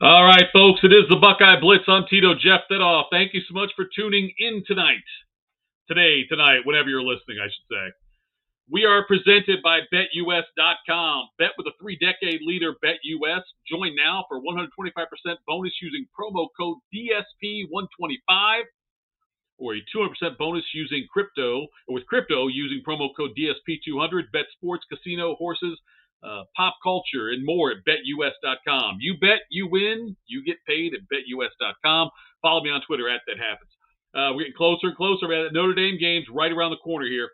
All right, folks, it is the Buckeye Blitz. I'm Tito Jeff Dedoff. Thank you so much for tuning in tonight. Today, tonight, whenever you're listening, I should say. We are presented by BetUS.com. Bet with a three decade leader, BetUS. Join now for 125% bonus using promo code DSP125 or a 200% bonus using crypto, or with crypto using promo code DSP200. Bet sports, casino, horses, uh, pop culture, and more at betus.com. You bet, you win, you get paid at betus.com. Follow me on Twitter at that happens. Uh, we're getting closer and closer. Man. Notre Dame game's right around the corner here.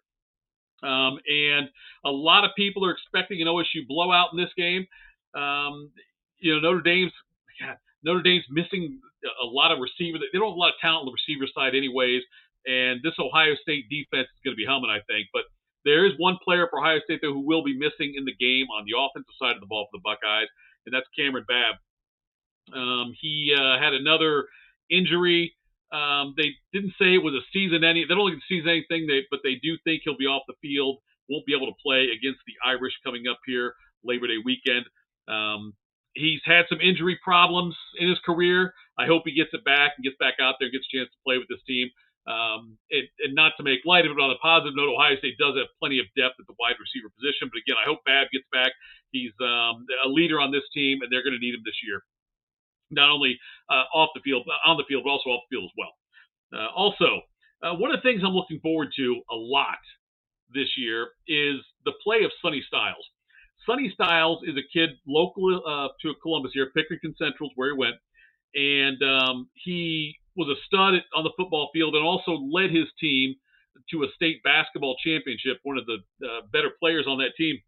Um, and a lot of people are expecting an OSU blowout in this game. Um, you know, Notre Dame's God, Notre Dame's missing a lot of receivers. They don't have a lot of talent on the receiver side, anyways. And this Ohio State defense is going to be humming, I think. But there is one player for Ohio State, though, who will be missing in the game on the offensive side of the ball for the Buckeyes, and that's Kamryn Babb. Um, he uh, had another injury. Um, they didn't say it was a season any. They don't think season anything, they, but they do think he'll be off the field. Won't be able to play against the Irish coming up here Labor Day weekend. Um, he's had some injury problems in his career. I hope he gets it back and gets back out there, and gets a chance to play with this team. Um, and, and, not to make light of it, but on a positive note, Ohio State does have plenty of depth at the wide receiver position. But again, I hope Babb gets back. He's um, a leader on this team, and they're going to need him this year, not only uh, off the field, on the field, but also off the field as well. Uh, also, uh, one of the things I'm looking forward to a lot this year is the play of Sonny Styles. Sonny Styles is a kid local uh, to Columbus here, Pickerington Central is where he went, and um, he was a stud on the football field and also led his team to a state basketball championship, one of the uh, better players on that team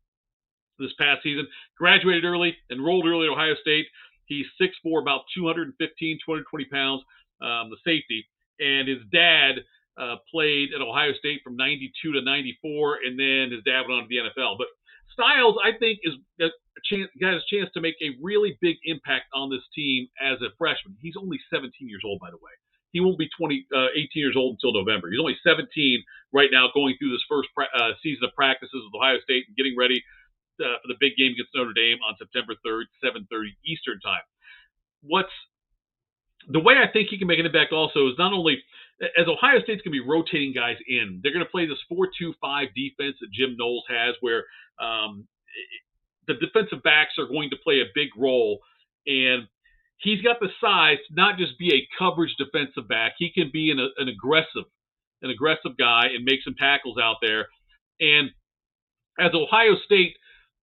this past season. Graduated early, enrolled early at Ohio State. He's 6'4, about 215, 220 pounds, um, the safety. And his dad uh, played at Ohio State from 92 to 94, and then his dad went on to the NFL. But Styles, I think, is a chance, got a chance to make a really big impact on this team as a freshman. He's only 17 years old, by the way. He won't be 20, uh, 18 years old until November. He's only 17 right now, going through this first pra- uh, season of practices with Ohio State and getting ready uh, for the big game against Notre Dame on September 3rd, 7:30 Eastern time. What's the way I think he can make an impact also is not only as Ohio State's going to be rotating guys in, they're going to play this 4-2-5 defense that Jim Knowles has, where um, the defensive backs are going to play a big role, and he's got the size to not just be a coverage defensive back. He can be an, an aggressive, an aggressive guy and make some tackles out there. And as Ohio State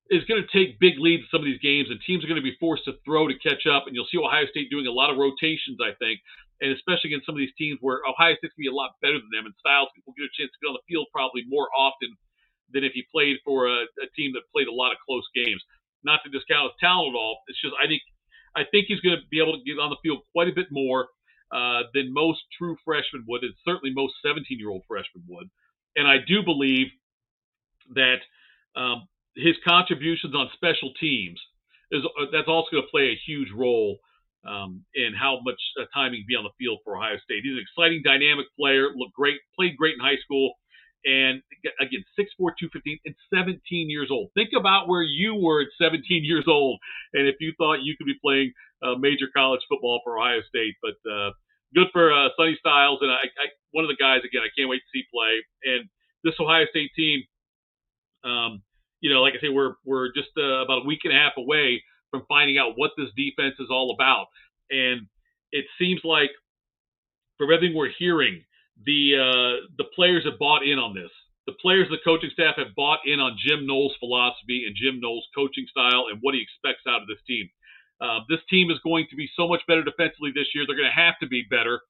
is going to take big leads in some of these games, and teams are going to be forced to throw to catch up. And you'll see Ohio State doing a lot of rotations, I think, and especially against some of these teams where Ohio State's going to be a lot better than them, and Styles will get a chance to get on the field probably more often than if he played for a, a team that played a lot of close games. Not to discount his talent at all. It's just I think I think he's going to be able to get on the field quite a bit more uh, than most true freshmen would, and certainly most 17-year-old freshmen would. And I do believe that um, his contributions on special teams is uh, that's also going to play a huge role um, in how much uh, time he can be on the field for Ohio State. He's an exciting, dynamic player. Looked great, played great in high school, and again, 6'4", 215, and 17 years old. Think about where you were at 17 years old, and if you thought you could be playing uh, major college football for Ohio State. But uh, good for uh, Sonny Styles, and I, I, one of the guys again. I can't wait to see play. And this Ohio State team. Um, you know, like I say, we're we're just uh, about a week and a half away from finding out what this defense is all about, and it seems like from everything we're hearing, the uh, the players have bought in on this. The players, the coaching staff have bought in on Jim Knowles' philosophy and Jim Knowles' coaching style and what he expects out of this team. Uh, this team is going to be so much better defensively this year. They're going to have to be better.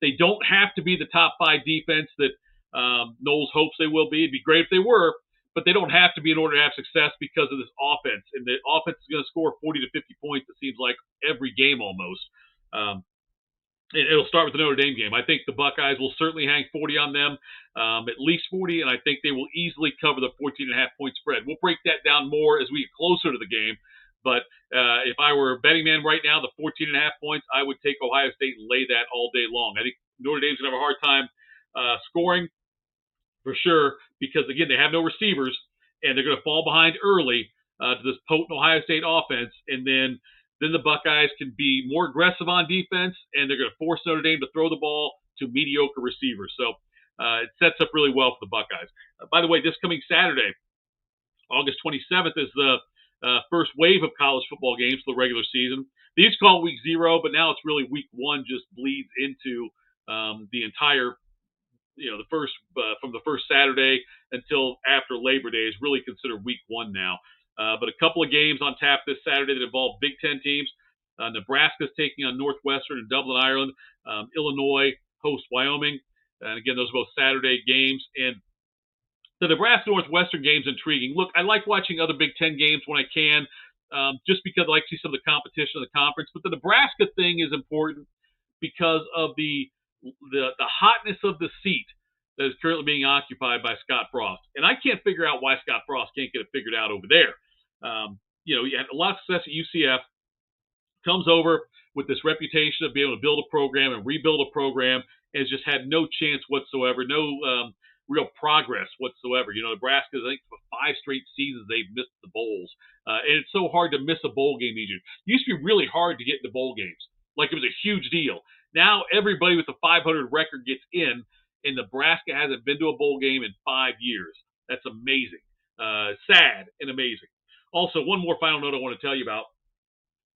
They don't have to be the top five defense that um, Knowles hopes they will be. It'd be great if they were, but they don't have to be in order to have success because of this offense. And the offense is going to score 40 to 50 points, it seems like, every game almost. Um, it'll start with the Notre Dame game. I think the Buckeyes will certainly hang 40 on them, um, at least 40, and I think they will easily cover the 14 and a half point spread. We'll break that down more as we get closer to the game. But uh, if I were a betting man right now, the 14 and a half points, I would take Ohio State and lay that all day long. I think Notre Dame's going to have a hard time uh, scoring for sure because again they have no receivers and they're going to fall behind early uh, to this potent Ohio State offense, and then then the Buckeyes can be more aggressive on defense, and they're going to force Notre Dame to throw the ball to mediocre receivers. So uh, it sets up really well for the Buckeyes. Uh, by the way, this coming Saturday, August 27th, is the uh, first wave of college football games for the regular season. To call week zero, but now it's really week one, just bleeds into um, the entire, you know, the first uh, from the first Saturday until after Labor Day is really considered week one now. Uh, but a couple of games on tap this Saturday that involve Big Ten teams. Uh, Nebraska's taking on Northwestern in Dublin, Ireland. Um, Illinois hosts Wyoming. And again, those are both Saturday games. And the Nebraska Northwestern game's intriguing. Look, I like watching other Big Ten games when I can, um, just because I like to see some of the competition of the conference. But the Nebraska thing is important because of the the, the hotness of the seat that is currently being occupied by Scott Frost. And I can't figure out why Scott Frost can't get it figured out over there. Um, you know, he had a lot of success at UCF, comes over with this reputation of being able to build a program and rebuild a program, and has just had no chance whatsoever, no um, real progress whatsoever. You know, Nebraska, I think, for five straight seasons they've missed the bowls, uh, and it's so hard to miss a bowl game these years. It used to be really hard to get into bowl games, like it was a huge deal. Now everybody with a 500 record gets in, and Nebraska hasn't been to a bowl game in five years. That's amazing. Uh, sad and amazing. Also, one more final note I want to tell you about.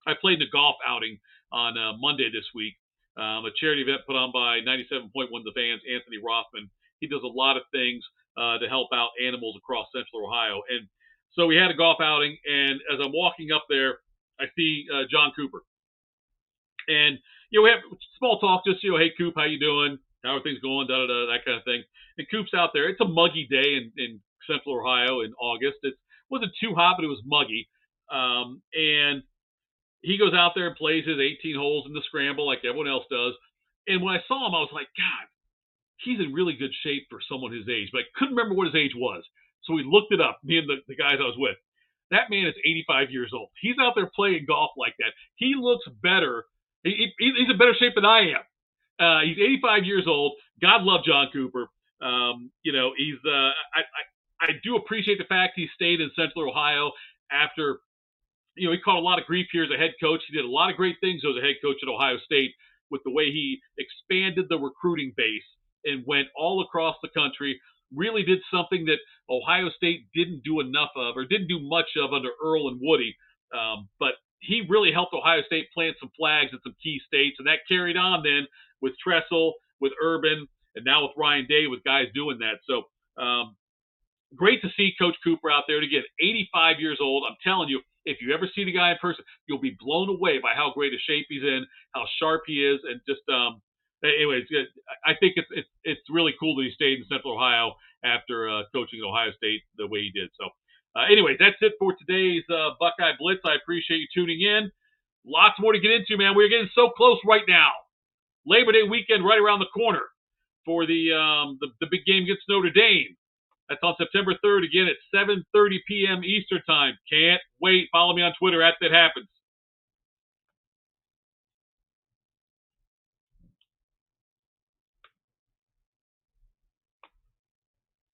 I played in a golf outing on uh, Monday this week, um, a charity event put on by 97.1 The Fans, Anthony Rothman. He does a lot of things uh, to help out animals across Central Ohio. And so we had a golf outing, and as I'm walking up there, I see uh, John Cooper. And you know, we have small talk, just you know, hey Coop, how you doing? How are things going? Da da da, that kind of thing. And Coop's out there. It's a muggy day in, in Central Ohio in August. It wasn't too hot, but it was muggy. Um, and he goes out there and plays his 18 holes in the scramble like everyone else does. And when I saw him, I was like, God, he's in really good shape for someone his age. But I couldn't remember what his age was. So we looked it up, me and the, the guys I was with. That man is 85 years old. He's out there playing golf like that. He looks better. He, he, he's in better shape than I am. Uh, he's 85 years old. God love John Cooper. Um, you know, he's. Uh, I, I I do appreciate the fact he stayed in Central Ohio after. You know, he caught a lot of grief here as a head coach. He did a lot of great things as a head coach at Ohio State with the way he expanded the recruiting base and went all across the country. Really did something that Ohio State didn't do enough of or didn't do much of under Earle and Woody. Um, but he really helped Ohio State plant some flags in some key states, and that carried on then with Tressel, with Urban, and now with Ryan Day, with guys doing that. So um, great to see Coach Cooper out there. And again, 85 years old. I'm telling you, if you ever see the guy in person, you'll be blown away by how great a shape he's in, how sharp he is, and just um. Anyways, I think it's it's it's really cool that he stayed in Central Ohio after uh, coaching Ohio State the way he did. So, uh, anyways, that's it for today's uh, Buckeye Blitz. I appreciate you tuning in. Lots more to get into, man. We're getting so close right now. Labor Day weekend right around the corner for the um, the, the big game against Notre Dame. That's on September 3rd again at 7:30 p.m. Eastern Time. Can't wait. Follow me on Twitter at that happens.